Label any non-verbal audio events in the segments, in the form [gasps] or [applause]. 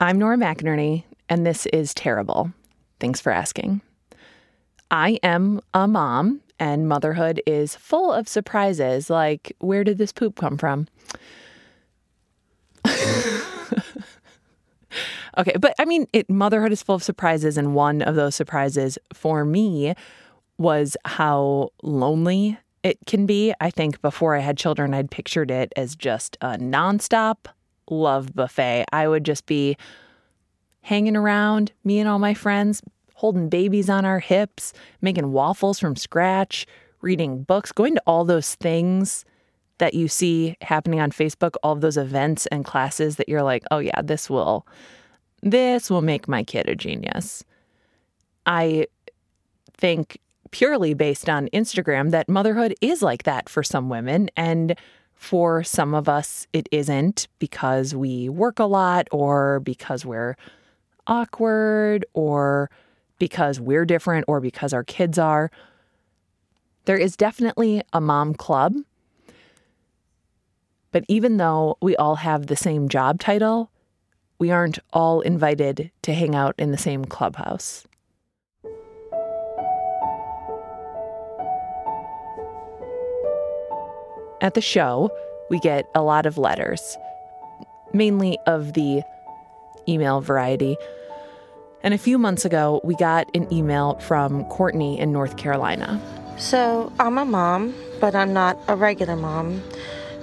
I'm Nora McInerney, and this is Terrible. Thanks for asking. I am a mom, and motherhood is full of surprises like, where did this poop come from? [laughs] okay, but I mean, it, motherhood is full of surprises, and one of those surprises for me was how lonely it can be. I think before I had children, I'd pictured it as just a nonstop love buffet. I would just be hanging around, me and all my friends, holding babies on our hips, making waffles from scratch, reading books, going to all those things that you see happening on Facebook, all of those events and classes that you're like, "Oh yeah, this will this will make my kid a genius." I think purely based on Instagram that motherhood is like that for some women and for some of us, it isn't because we work a lot or because we're awkward or because we're different or because our kids are. There is definitely a mom club. But even though we all have the same job title, we aren't all invited to hang out in the same clubhouse. At the show, we get a lot of letters, mainly of the email variety. And a few months ago, we got an email from Courtney in North Carolina. So, I'm a mom, but I'm not a regular mom.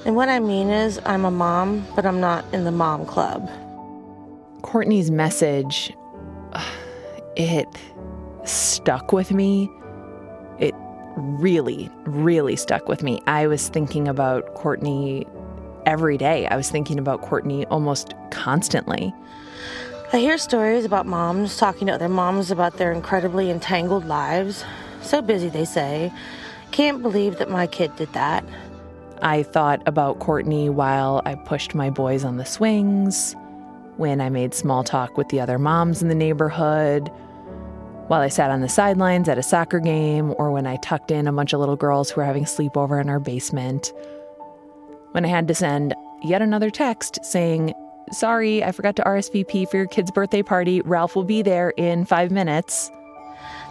And what I mean is, I'm a mom, but I'm not in the mom club. Courtney's message, [sighs] it stuck with me really, really stuck with me. I was thinking about Courtney every day. I was thinking about Courtney almost constantly. I hear stories about moms talking to other moms about their incredibly entangled lives. So busy, they say. Can't believe that my kid did that. I thought about Courtney while I pushed my boys on the swings, when I made small talk with the other moms in the neighborhood while I sat on the sidelines at a soccer game or when I tucked in a bunch of little girls who were having sleepover in our basement. When I had to send yet another text saying, Sorry, I forgot to RSVP for your kid's birthday party. Ralph will be there in five minutes.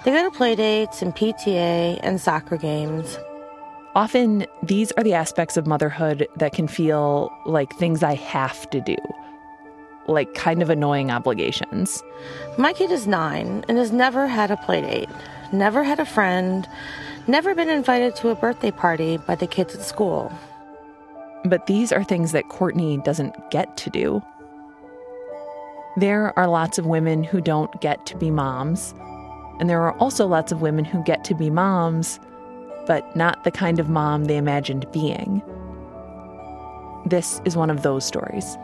They go to play dates and PTA and soccer games. Often, these are the aspects of motherhood that can feel like things I have to do like kind of annoying obligations. My kid is nine and has never had a playdate, never had a friend, never been invited to a birthday party by the kids at school. But these are things that Courtney doesn't get to do. There are lots of women who don't get to be moms, and there are also lots of women who get to be moms, but not the kind of mom they imagined being. This is one of those stories.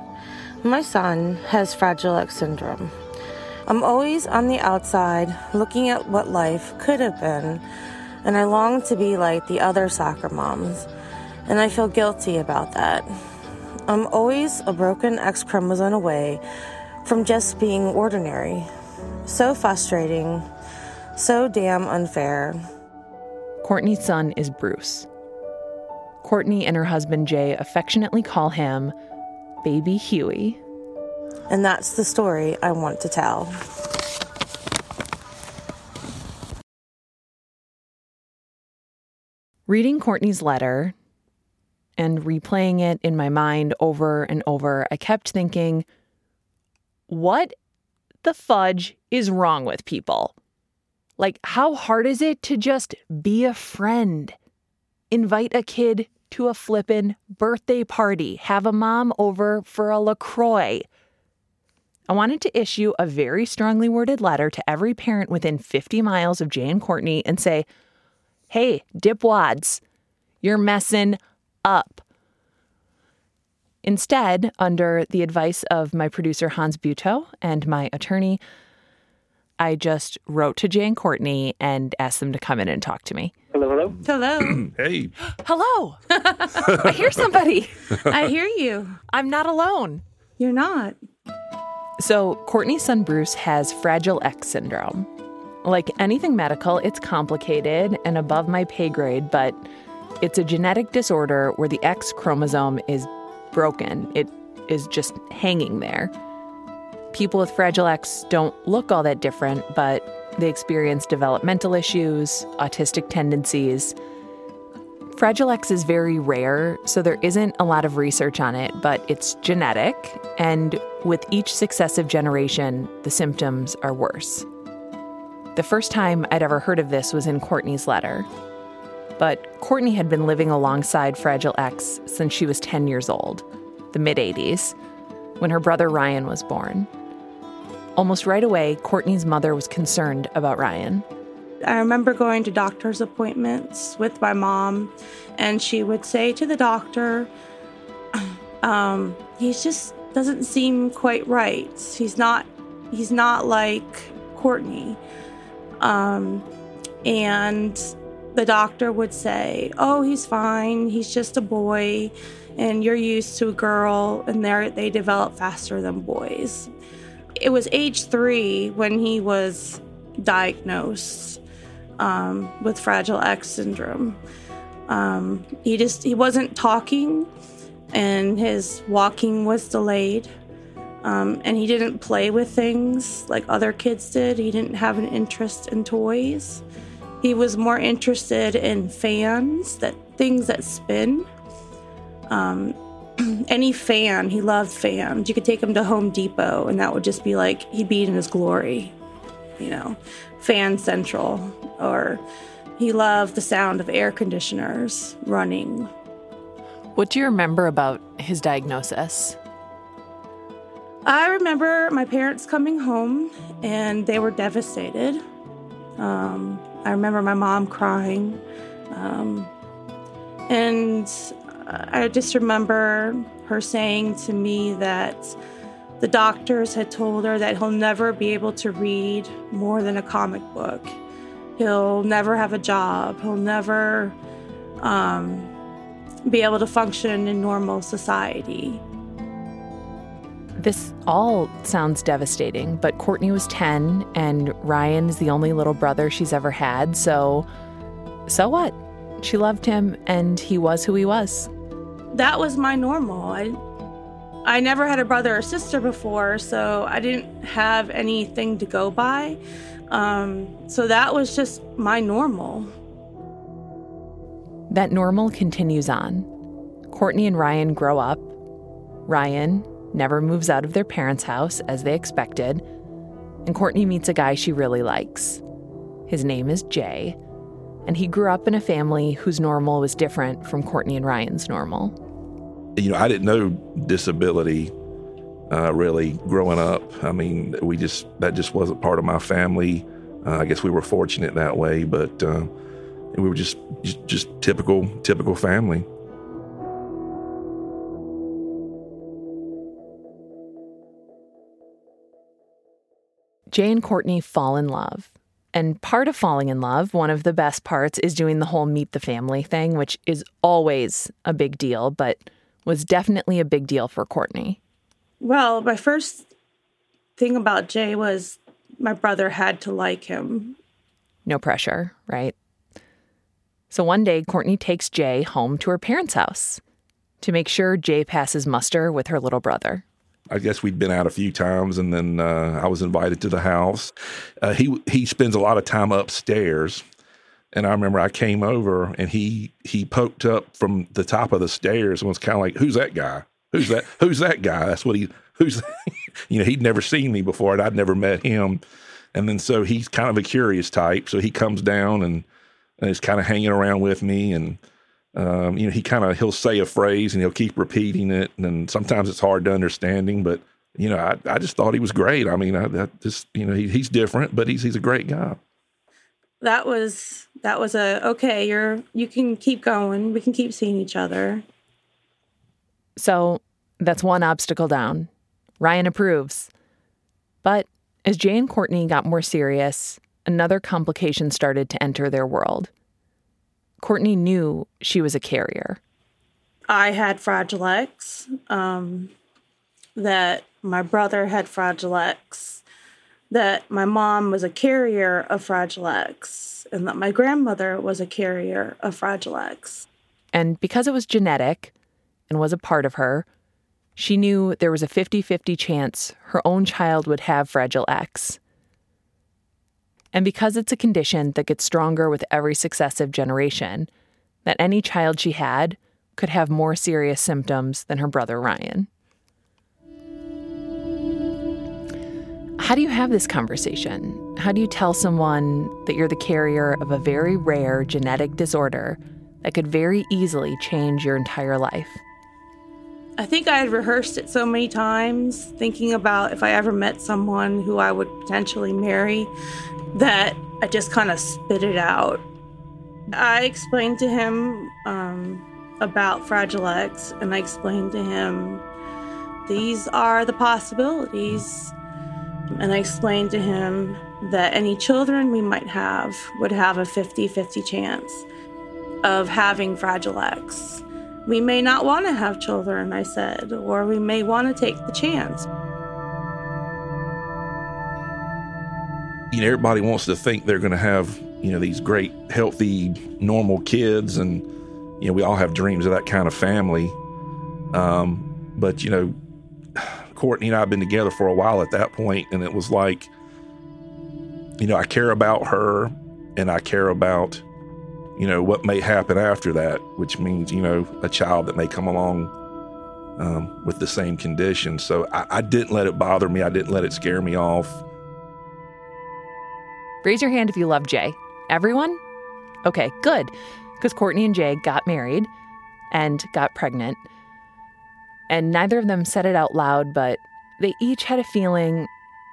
My son has Fragile X syndrome. I'm always on the outside looking at what life could have been, and I long to be like the other soccer moms, and I feel guilty about that. I'm always a broken X chromosome away from just being ordinary. So frustrating, so damn unfair. Courtney's son is Bruce. Courtney and her husband Jay affectionately call him baby Huey. And that's the story I want to tell. Reading Courtney's letter and replaying it in my mind over and over, I kept thinking, what the fudge is wrong with people? Like, how hard is it to just be a friend? Invite a kid to a flippin' birthday party, have a mom over for a LaCroix. I wanted to issue a very strongly worded letter to every parent within 50 miles of Jay and Courtney and say, hey, dipwads, you're messing up. Instead, under the advice of my producer Hans Buetow and my attorney, I just wrote to Jay and Courtney and asked them to come in and talk to me. Hello, hello. Hello. [clears throat] hey. [gasps] Hello. I hear somebody. [laughs] I hear you. I'm not alone. You're not. So, Courtney's son Bruce has Fragile X syndrome. Like anything medical, it's complicated and above my pay grade, but it's a genetic disorder where the X chromosome is broken. It is just hanging there. People with Fragile X don't look all that different, but they experience developmental issues, autistic tendencies. Fragile X is very rare, so there isn't a lot of research on it, but it's genetic, and with each successive generation, the symptoms are worse. The first time I'd ever heard of this was in Courtney's letter. But Courtney had been living alongside Fragile X since she was 10 years old, the mid 80s, when her brother Ryan was born. Almost right away, Courtney's mother was concerned about Ryan. I remember going to doctor's appointments with my mom, and she would say to the doctor, [sighs] um, "He just doesn't seem quite right. He's not. He's not like Courtney." Um, and the doctor would say, "Oh, he's fine. He's just a boy, and you're used to a girl, and they they develop faster than boys." It was age three when he was diagnosed um, with Fragile X syndrome. Um, he just he wasn't talking, and his walking was delayed. Um, and he didn't play with things like other kids did. He didn't have an interest in toys. He was more interested in fans, that things that spin. Um, [clears throat] any fan, he loved fans. You could take him to Home Depot, and that would just be like he'd be in his glory, you know, fan central. Or he loved the sound of air conditioners running. What do you remember about his diagnosis? I remember my parents coming home and they were devastated. Um, I remember my mom crying. Um, and I just remember her saying to me that the doctors had told her that he'll never be able to read more than a comic book. He'll never have a job. He'll never um, be able to function in normal society. This all sounds devastating, but Courtney was 10 and Ryan is the only little brother she's ever had, so so what? She loved him and he was who he was. That was my normal. I I never had a brother or sister before, so I didn't have anything to go by. Um, so that was just my normal. That normal continues on. Courtney and Ryan grow up. Ryan, never moves out of their parents' house as they expected, and Courtney meets a guy she really likes. His name is Jay, and he grew up in a family whose normal was different from Courtney and Ryan's normal. You know, I didn't know disability uh, really growing up. I mean, we just, that just wasn't part of my family. Uh, I guess we were fortunate that way, but uh, we were just, just, just typical, typical family. Jay and Courtney fall in love. And part of falling in love, one of the best parts, is doing the whole meet the family thing, which is always a big deal, but was definitely a big deal for Courtney. Well, my first thing about Jay was my brother had to like him. No pressure, right? So one day, Courtney takes Jay home to her parents' house to make sure Jay passes muster with her little brother. I guess we'd been out a few times, and then uh, I was invited to the house. Uh, he he spends a lot of time upstairs, and I remember I came over, and he he poked up from the top of the stairs and was kind of like, "Who's that guy? Who's that? [laughs] Who's that guy?" That's what he who's, [laughs] you know, he'd never seen me before, and I'd never met him, and then so he's kind of a curious type, so he comes down and, and is kind of hanging around with me and um, you know, he kind of he'll say a phrase and he'll keep repeating it, and sometimes it's hard to understanding. But you know, I, I just thought he was great. I mean, I, that just you know, he, he's different, but he's he's a great guy. That was that was a okay. You're you can keep going. We can keep seeing each other. So that's one obstacle down. Ryan approves, but as Jay and Courtney got more serious, another complication started to enter their world. Courtney knew she was a carrier. I had Fragile X, um, that my brother had Fragile X, that my mom was a carrier of Fragile X, and that my grandmother was a carrier of Fragile X. And because it was genetic and was a part of her, She knew there was a 50 50 chance her own child would have Fragile X. And because it's a condition that gets stronger with every successive generation, that any child she had could have more serious symptoms than her brother Ryan. How do you have this conversation? How do you tell someone that you're the carrier of a very rare genetic disorder that could very easily change your entire life? I think I had rehearsed it so many times, thinking about if I ever met someone who I would potentially marry, that I just kind of spit it out. I explained to him um, about Fragile X, and I explained to him these are the possibilities. And I explained to him that any children we might have would have a 50 50 chance of having Fragile X. We may not want to have children, I said, or we may want to take the chance. You know, everybody wants to think they're going to have, you know, these great, healthy, normal kids. And, you know, we all have dreams of that kind of family. Um, but, you know, Courtney and I have been together for a while at that point, and it was like, you know, I care about her and I care about you know, what may happen after that, which means, you know, a child that may come along um, with the same condition. So I, I didn't let it bother me. I didn't let it scare me off. Raise your hand if you love Jay. Everyone? Okay, good. Because Courtney and Jay got married and got pregnant. And neither of them said it out loud, but they each had a feeling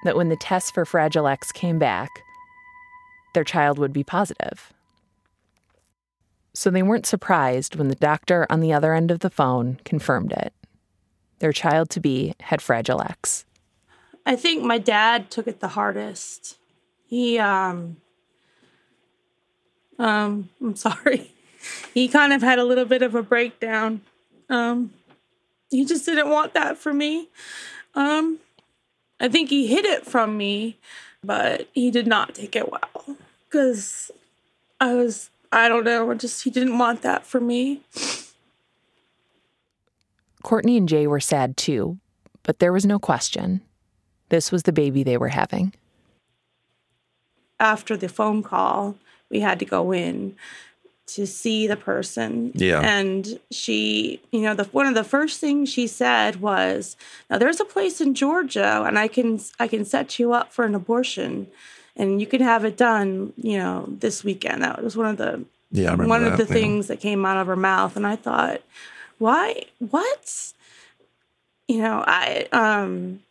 that when the test for Fragile X came back, their child would be positive so they weren't surprised when the doctor on the other end of the phone confirmed it. Their child to be had Fragile X. I think my dad took it the hardest. He, um, um, I'm sorry. [laughs] He kind of had a little bit of a breakdown. Um, he just didn't want that for me. Um, I think he hid it from me, but he did not take it well because I was I don't know. Just he didn't want that for me. Courtney and Jay were sad too, but there was no question. This was the baby they were having. After the phone call, we had to go in to see the person. Yeah. And she, you know, the one of the first things she said was, "Now there's a place in Georgia and I can I can set you up for an abortion." and you can have it done, you know, this weekend. That was one of the yeah, one that, of the yeah. things that came out of her mouth, and I thought, why? What? You know, I um,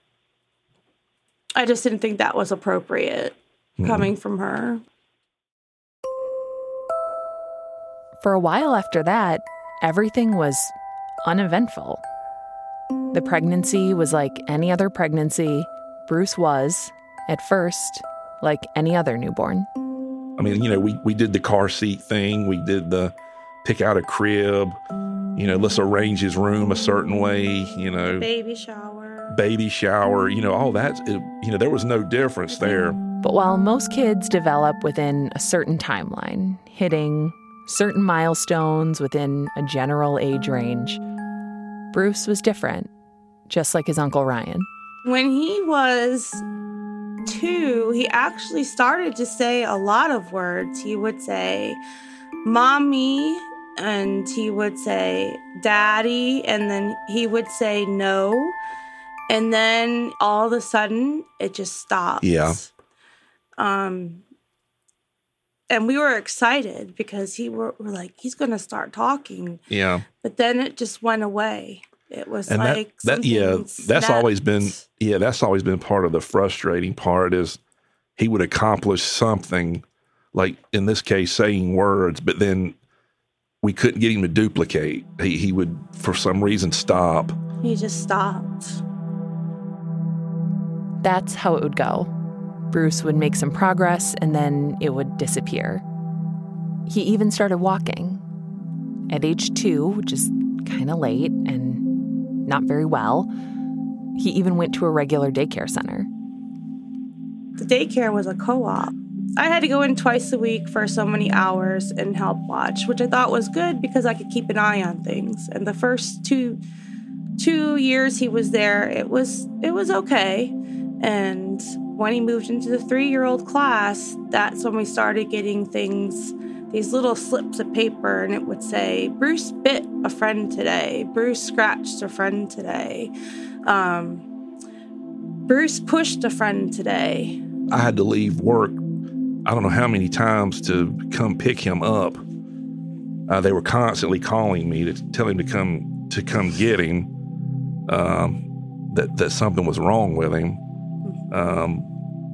I just didn't think that was appropriate mm-hmm. coming from her. For a while after that, everything was uneventful. The pregnancy was like any other pregnancy. Bruce was, at first, like any other newborn. I mean, you know, we, we did the car seat thing, we did the pick out a crib, you know, let's arrange his room a certain way, you know, baby shower, baby shower, you know, all that, it, you know, there was no difference there. But while most kids develop within a certain timeline, hitting certain milestones within a general age range, Bruce was different, just like his uncle Ryan. When he was two, he actually started to say a lot of words. He would say, Mommy, and he would say, Daddy, and then he would say, No. And then all of a sudden, it just stopped. Yeah. Um, and we were excited because he were, were like, he's going to start talking. Yeah. But then it just went away. It was and like that, that yeah, that's always been yeah, that's always been part of the frustrating part is he would accomplish something, like in this case, saying words, but then we couldn't get him to duplicate. He he would for some reason stop. He just stopped. That's how it would go. Bruce would make some progress and then it would disappear. He even started walking. At age two, which is kind of late and not very well. He even went to a regular daycare center. The daycare was a co op. I had to go in twice a week for so many hours and help watch, which I thought was good because I could keep an eye on things. And the first two two years he was there, it was it was okay. And when he moved into the three year old class, that's when we started getting things, these little slips of paper, and it would say, Bruce bit a friend today, Bruce scratched a friend today, um, Bruce pushed a friend today. I had to leave work, I don't know how many times to come pick him up. Uh, they were constantly calling me to tell him to come to come get him. Um, that that something was wrong with him. Um,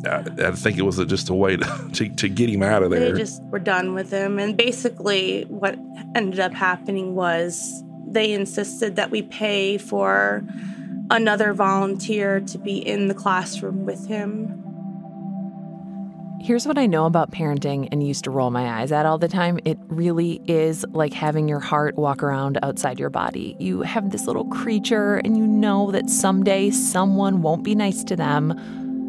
I, I, think it was just a way to, [laughs] to, to get him out of there. They just were done with him, and basically, what ended up happening was they insisted that we pay for another volunteer to be in the classroom with him Here's what I know about parenting and used to roll my eyes at all the time. It really is like having your heart walk around outside your body. You have this little creature, and you know that someday someone won't be nice to them.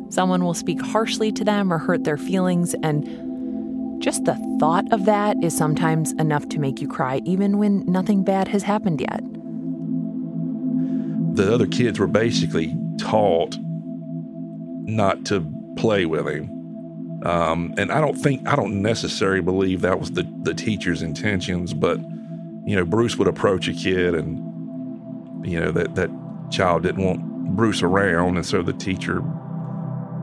Someone will speak harshly to them or hurt their feelings. And just the thought of that is sometimes enough to make you cry, even when nothing bad has happened yet. The other kids were basically taught not to play with him um, and I don't think I don't necessarily believe that was the the teacher's intentions, but you know, Bruce would approach a kid, and you know that that child didn't want Bruce around, and so the teacher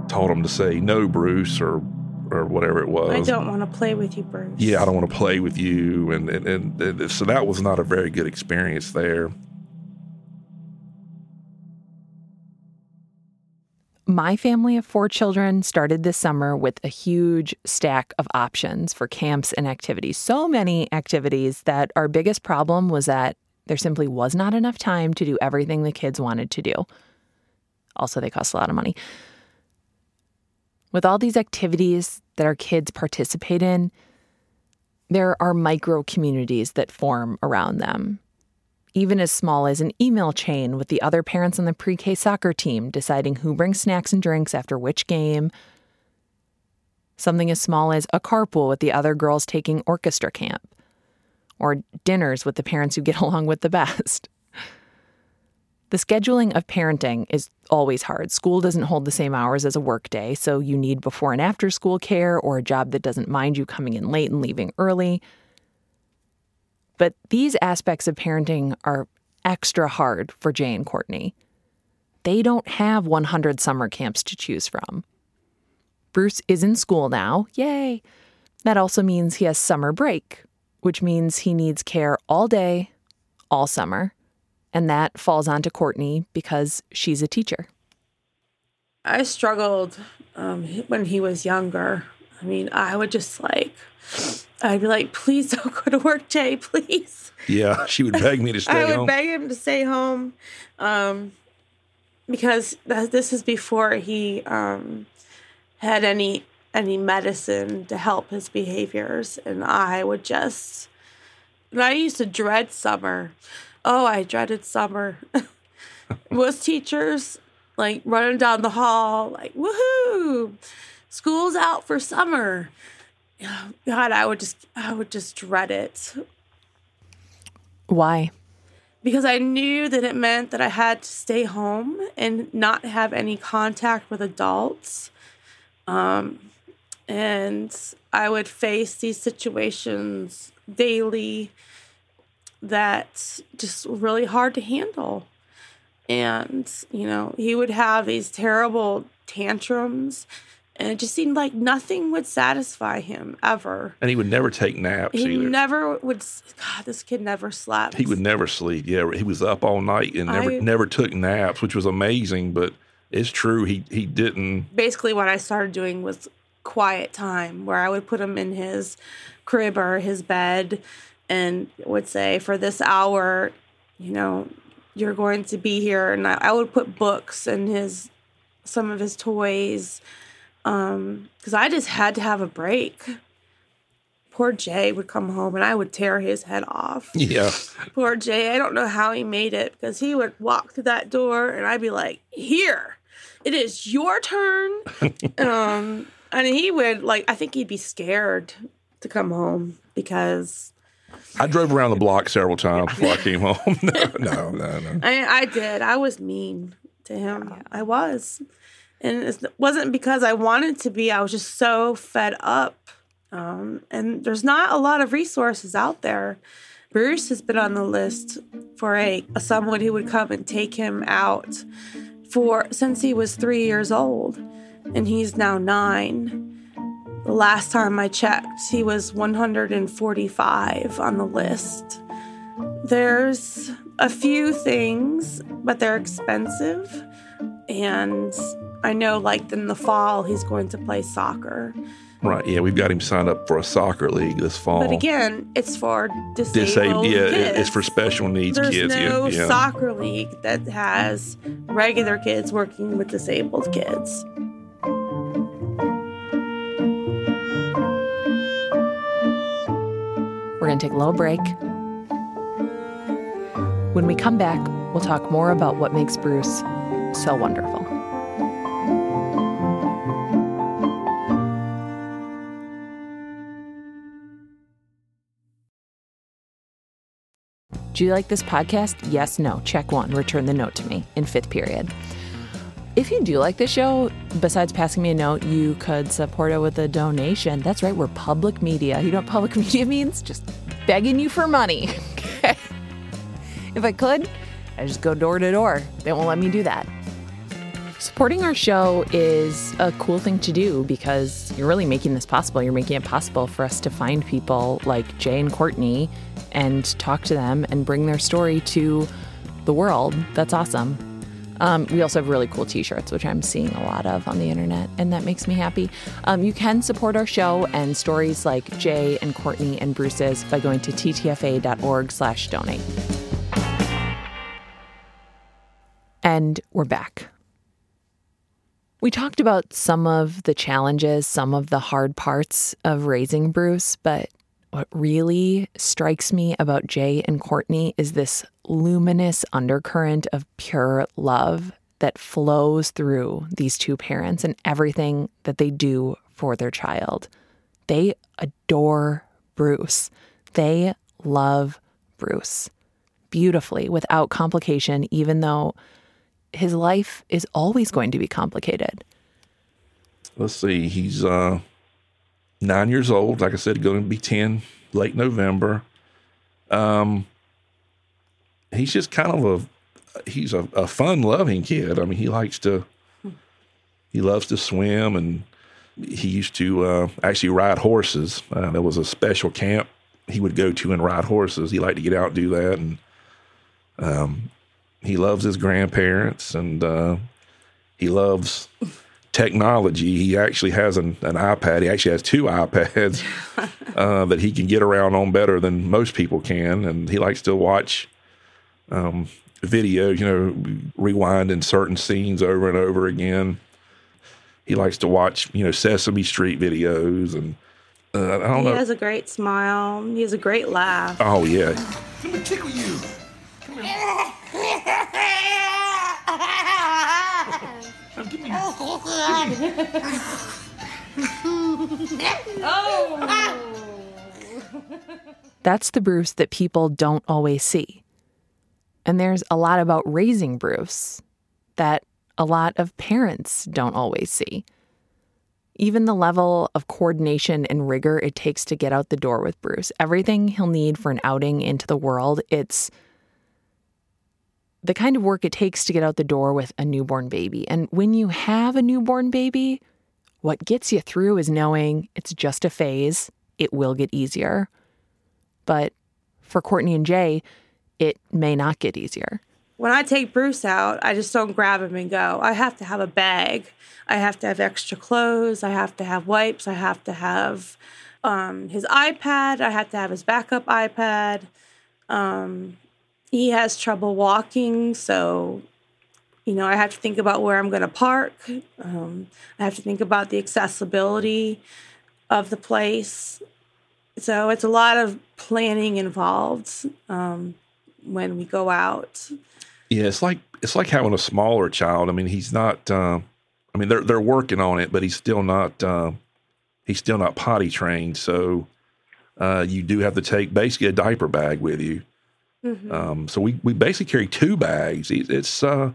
told him to say no, Bruce, or or whatever it was. I don't want to play with you, Bruce. Yeah, I don't want to play with you, and and, and, and so that was not a very good experience there. My family of four children started this summer with a huge stack of options for camps and activities. So many activities that our biggest problem was that there simply was not enough time to do everything the kids wanted to do. Also, they cost a lot of money. With all these activities that our kids participate in, there are micro communities that form around them even as small as an email chain with the other parents on the pre K soccer team deciding who brings snacks and drinks after which game. Something as small as a carpool with the other girls taking orchestra camp. Or dinners with the parents who get [laughs] along with the best. The scheduling of parenting is always hard. School doesn't hold the same hours as a workday, so you need before and after school care or a job that doesn't mind you coming in late and leaving early. But these aspects of parenting are extra hard for Jay and Courtney. They don't have 100 summer camps to choose from. Bruce is in school now, yay! That also means he has summer break, which means he needs care all day, all summer. And that falls onto Courtney because she's a teacher. I struggled um, when he was younger. I mean, I would just like I'd be like, please don't go to work, Jay, please. Yeah, she would beg me to stay [laughs] I home. would beg him to stay home um, because this is before he um, had any any medicine to help his behaviors, and I would just. And I used to dread summer. Oh, I dreaded summer. [laughs] was teachers like running down the hall, like woohoo, school's out for summer [sighs] God, I would just, I would just dread it. Why? Because I knew that it meant that I had to stay home and not have any contact with adults. Um, and I would face these situations daily that just really hard to handle. And, you know, he would have these terrible tantrums and it just seemed like nothing would satisfy him ever. And he would never take naps he either. never would. God, this kid never slept. He would never sleep. Yeah, he was up all night and never I, never took naps, which was amazing. But it's true he he didn't. Basically, what I started doing was quiet time, where I would put him in his crib or his bed, and would say, "For this hour, you know, you're going to be here." And I, I would put books and his some of his toys um, because I just had to have a break. Poor Jay would come home and I would tear his head off. [laughs] Yeah. Poor Jay, I don't know how he made it because he would walk through that door and I'd be like, "Here, it is your turn." [laughs] um, and he would like, I think he'd be scared to come home because I drove around the block several times before I came home. [laughs] no, no, no, no. I, I did. I was mean to him. I was. And it wasn't because I wanted to be, I was just so fed up. Um, and there's not a lot of resources out there. Bruce has been on the list for a, a someone who would come and take him out for since he was three years old, and he's now nine. The last time I checked, he was 145 on the list. There's a few things, but they're expensive. And I know, like, in the fall, he's going to play soccer. Right. Yeah, we've got him signed up for a soccer league this fall. But again, it's for disabled, disabled. Yeah, kids. it's for special needs There's kids. no yeah, yeah. soccer league that has regular kids working with disabled kids. We're going to take a little break. When we come back, we'll talk more about what makes Bruce so wonderful. Do you like this podcast? Yes, no. Check one. Return the note to me in fifth period. If you do like this show, besides passing me a note, you could support it with a donation. That's right, we're public media. You know what public [laughs] media means? Just begging you for money. [laughs] If I could, I just go door to door. They won't let me do that. Supporting our show is a cool thing to do because you're really making this possible. You're making it possible for us to find people like Jay and Courtney and talk to them and bring their story to the world. That's awesome. Um, we also have really cool t shirts, which I'm seeing a lot of on the internet, and that makes me happy. Um, you can support our show and stories like Jay and Courtney and Bruce's by going to ttfa.org slash donate. And we're back. We talked about some of the challenges, some of the hard parts of raising Bruce, but what really strikes me about Jay and Courtney is this luminous undercurrent of pure love that flows through these two parents and everything that they do for their child. They adore Bruce. They love Bruce beautifully without complication, even though his life is always going to be complicated. Let's see. He's uh, nine years old. Like I said, going to be 10 late November. Um, he's just kind of a, he's a, a fun loving kid. I mean, he likes to, he loves to swim and he used to uh, actually ride horses. Uh, there was a special camp he would go to and ride horses. He liked to get out and do that. And um, he loves his grandparents and uh, he loves technology. He actually has an, an iPad. He actually has two [laughs] iPads uh, that he can get around on better than most people can. And he likes to watch um, videos, you know, rewinding certain scenes over and over again. He likes to watch, you know, Sesame Street videos and uh, I don't He know. He has a great smile. He has a great laugh. oh yeah, Let me tickle you. [laughs] Oh, oh, [laughs] oh. That's the Bruce that people don't always see. And there's a lot about raising Bruce that a lot of parents don't always see. Even the level of coordination and rigor it takes to get out the door with Bruce, everything he'll need for an outing into the world, it's the kind of work it takes to get out the door with a newborn baby. And when you have a newborn baby, what gets you through is knowing it's just a phase, it will get easier. But for Courtney and Jay, it may not get easier. When I take Bruce out, I just don't grab him and go. I have to have a bag. I have to have extra clothes. I have to have wipes. I have to have um, his iPad. I have to have his backup iPad. Um, he has trouble walking, so you know I have to think about where I'm going to park. Um, I have to think about the accessibility of the place. So it's a lot of planning involved um, when we go out. yeah. It's like it's like having a smaller child. I mean, he's not. Uh, I mean, they're they're working on it, but he's still not. Uh, he's still not potty trained. So uh, you do have to take basically a diaper bag with you. Um, so we we basically carry two bags. It's uh,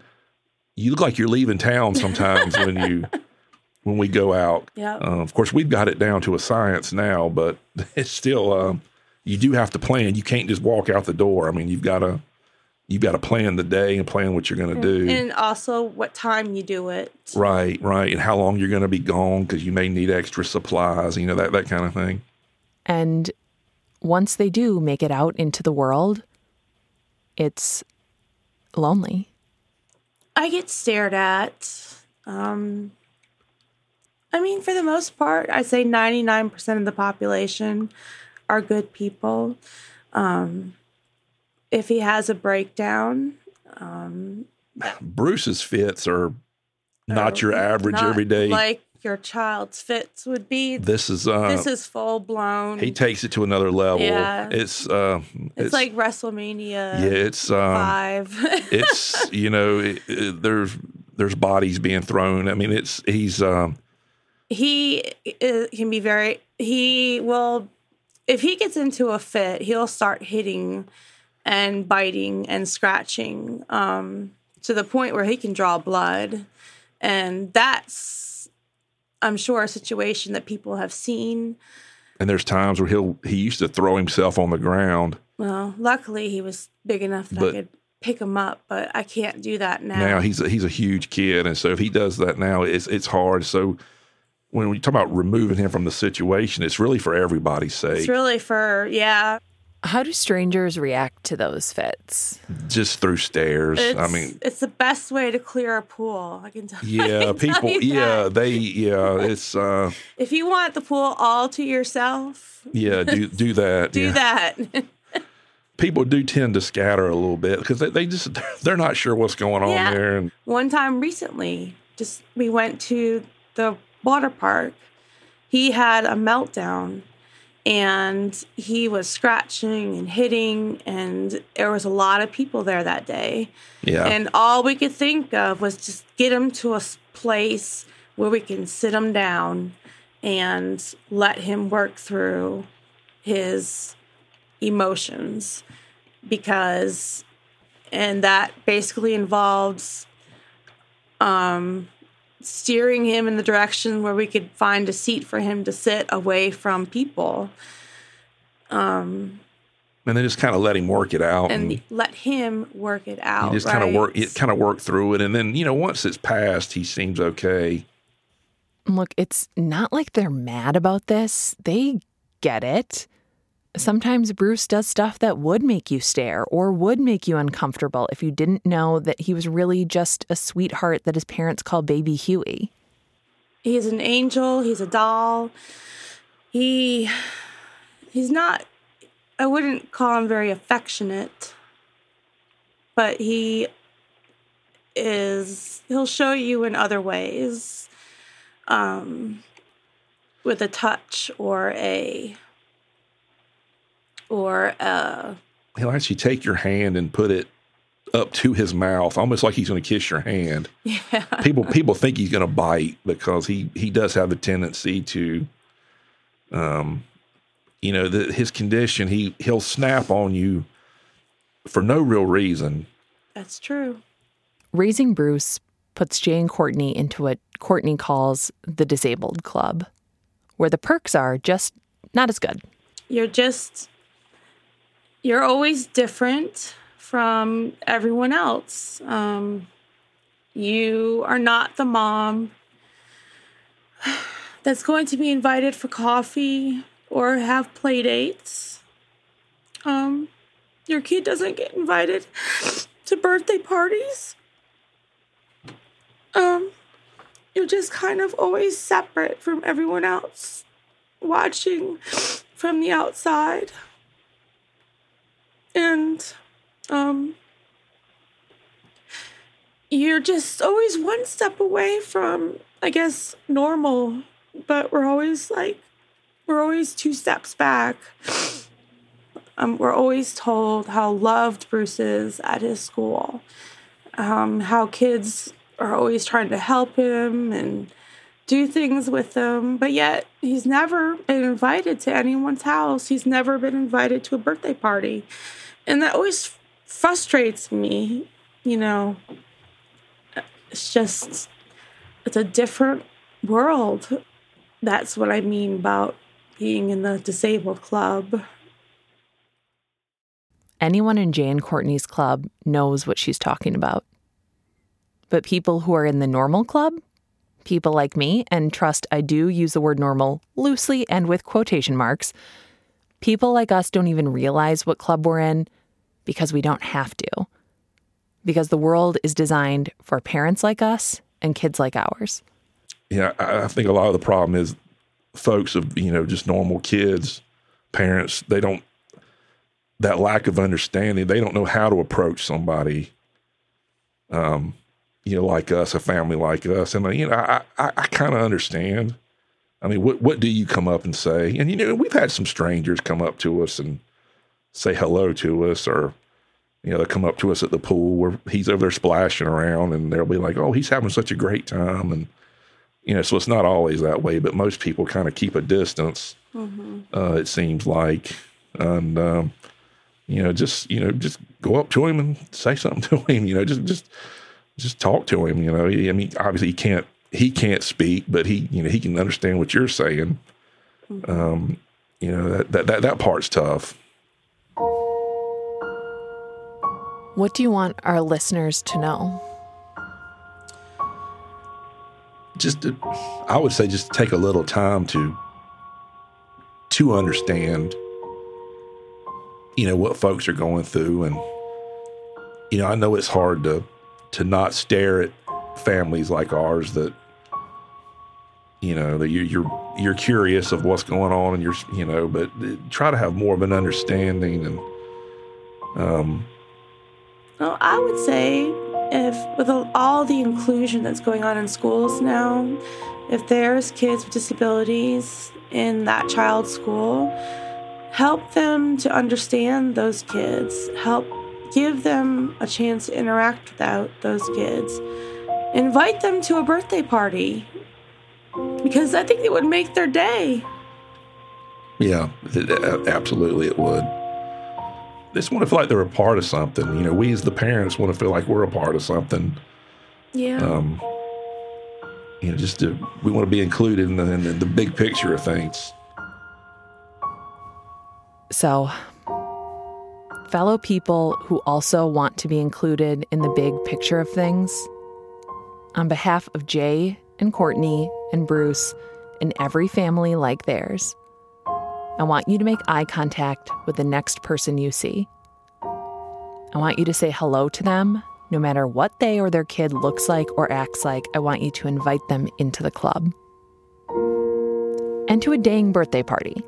you look like you're leaving town sometimes when you [laughs] when we go out. Yeah. Uh, of course, we've got it down to a science now, but [laughs] it's still um, you do have to plan. You can't just walk out the door. I mean, you've got to you've got to plan the day and plan what you're going to do. And also what time you do it. right, right, and how long you're going to be gone because you may need extra supplies. You know that that kind of thing. And once they do make it out into the world, it's lonely. I get stared at. Um, I mean, for the most part, I'd say 99% of the population are good people. Um, if he has a breakdown, um, Bruce's fits are not your average not everyday. like your child's fits would be. this is uh, this is full blown. he takes it to another level. Yeah. It's uh, it's, like WrestleMania yeah, it's um, five. [laughs] it's you know it, it- there's there's bodies being thrown. I mean, it's he's um, he can be very he will if he gets into a fit he'll start hitting and biting and scratching um to the point where he can draw blood and that's i'm sure a situation that people have seen and there's times where he'll he used to throw himself on the ground. well luckily he was big enough that But- i could pick him up but i can't do that now, Now he's a, he's a huge kid, and so if he does that now, it's it's hard. So when we talk about removing him from the situation, it's really for everybody's sake. it's really for yeah How do strangers react to those fits? just through stairs. it's, I mean, it's the best way to clear a pool i can tell yeah, [laughs] can tell people, you yeah, that. they, yeah, it's, uh, If you want the pool all to yourself, yeah, do [laughs] do that. do yeah. that. People do tend to scatter a little bit because they, they just [laughs] they're not sure what's going on Yeah. there, and One time recently, just we went to the water park. He had a meltdown and he was scratching and hitting and there was a lot of people there that day. yeah, And all we could think of was just get him to a place where we can sit him down and let him work through his emotions because and that basically involves um steering him in the direction where we could find a seat for him to sit away from people um, and then just kind of let him work it out, and, and let him work it out you just kind of work it, kind of work through it, and then you know once it's passed, he seems okay. Look, it's not like they're mad about this. They get it. Sometimes Bruce does stuff that would make you stare or would make you uncomfortable if you didn't know that he was really just a sweetheart that his parents call Baby Huey. he's an angel he's a doll he he's not i wouldn't call him very affectionate but he is he'll show you in other ways um with a touch or a or a He'll actually take your hand and put it up to his mouth, almost like he's going to kiss your hand. yeah People [laughs] people think he's going to bite because he he does have the tendency to, um, you know, the, his condition. He he'll snap on you for no real reason. that's true Raising Bruce puts Jay and Courtney into what Courtney calls the disabled club, where the perks are just not as good. you're just you're always different from everyone else. Um, you are not the mom [sighs] that's going to be invited for coffee or have play dates. Um, your kid doesn't get invited [gasps] to birthday parties. Um, you're just kind of always separate from everyone else watching from the outside. And um you're just always one step away from I guess normal, but we're always like we're always two steps back. Um, we're always told how loved Bruce is at his school, um, how kids are always trying to help him and do things with him, but yet he's never been invited to anyone's house. He's never been invited to a birthday party. And that always frustrates me, you know. It's just, it's a different world. That's what I mean about being in the disabled club. Anyone in Jay and Courtney's club knows what she's talking about. But people who are in the normal club, people like me, and trust I do use the word normal loosely and with quotation marks, people like us don't even realize what club we're in because we don't have to. Because the world is designed for parents like us and kids like ours. Yeah, I think a lot of the problem is folks of you know just normal kids, parents. They don't that lack of understanding. They don't know how to approach somebody. Um, you know, like us, a family like us, and uh, you know, I I, I kind of understand. I mean, what what do you come up and say? And you know, we've had some strangers come up to us and say hello to us, or you know, they come up to us at the pool where he's over there splashing around, and they'll be like, "Oh, he's having such a great time," and you know, so it's not always that way, but most people kind of keep a distance. Uh, it seems like, and um, you know, just you know, just go up to him and say something [laughs] to him. You know, just just just talk to him. You know, I mean, obviously he can't he can't speak, but he you know he can understand what you're saying. Um, you know that that that, that part's tough. What do you want our listeners to know? just to, I would say just take a little time to to understand you know what folks are going through and you know I know it's hard to to not stare at families like ours that you know that you, you're you're curious of what's going on and you're you know but try to have more of an understanding and um Well, I would say if with all the inclusion that's going on in schools now, if there's kids with disabilities in that child's school, help them to understand those kids. Help give them a chance to interact with those kids. Invite them to a birthday party because I think it would make their day. Yeah, it, absolutely, it would. They just want to feel like they're a part of something. You know, we as the parents want to feel like we're a part of something. Yeah. Um, you know, just to, we want to be included in the, in the, the big picture of things. So, fellow people who also want to be included in the big picture of things, on behalf of Jay and Courtney and Bruce and every family like theirs, I want you to make eye contact with the next person you see. I want you to say hello to them, no matter what they or their kid looks like or acts like. I want you to invite them into the club and to a dang birthday party.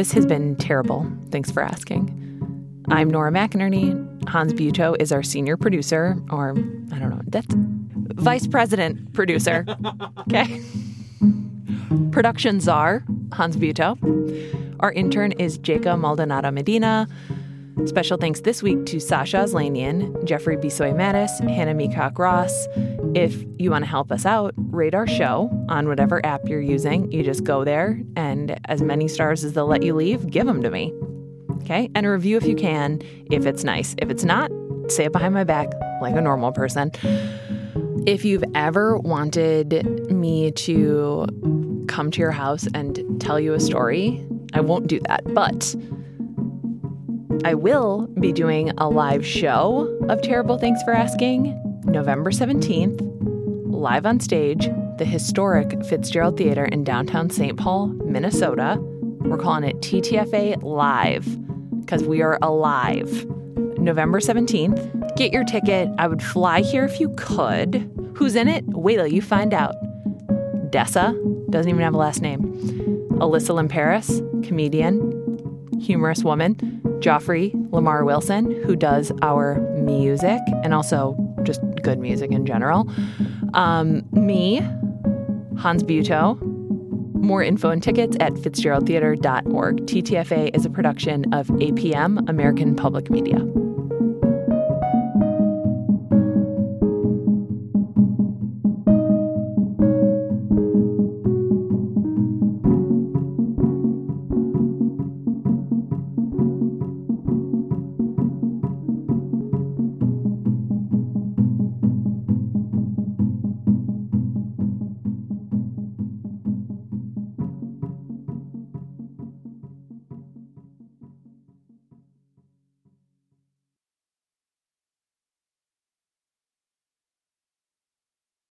This has been terrible. Thanks for asking. I'm Nora McInerny. Hans Buetow is our senior producer, or I don't know, that's vice president producer. [laughs] Okay. Production czar, Hans Buetow. Our intern is Jacob Maldonado Medina. Special thanks this week to Sasha Aslanian, Jeffrey Bisoy Mattis, Hannah Meacock Ross. If you want to help us out, rate our show on whatever app you're using. You just go there, and as many stars as they'll let you leave, give them to me. Okay? And a review if you can, if it's nice. If it's not, say it behind my back like a normal person. If you've ever wanted me to come to your house and tell you a story, I won't do that. But I will be doing a live show of Terrible Thanks for Asking November 17th, live on stage, the historic Fitzgerald Theater in downtown St. Paul, Minnesota. We're calling it TTFA Live because we are alive. November 17th. Get your ticket. I would fly here if you could. Who's in it? Wait till you find out. Dessa doesn't even have a last name. Alyssa Limperis, comedian, humorous woman. Joffrey Lamar Wilson, who does our music and also just good music in general. Um, me, Hans Buetow. More info and tickets at fitzgeraldtheater.org. TTFA is a production of APM, American Public Media.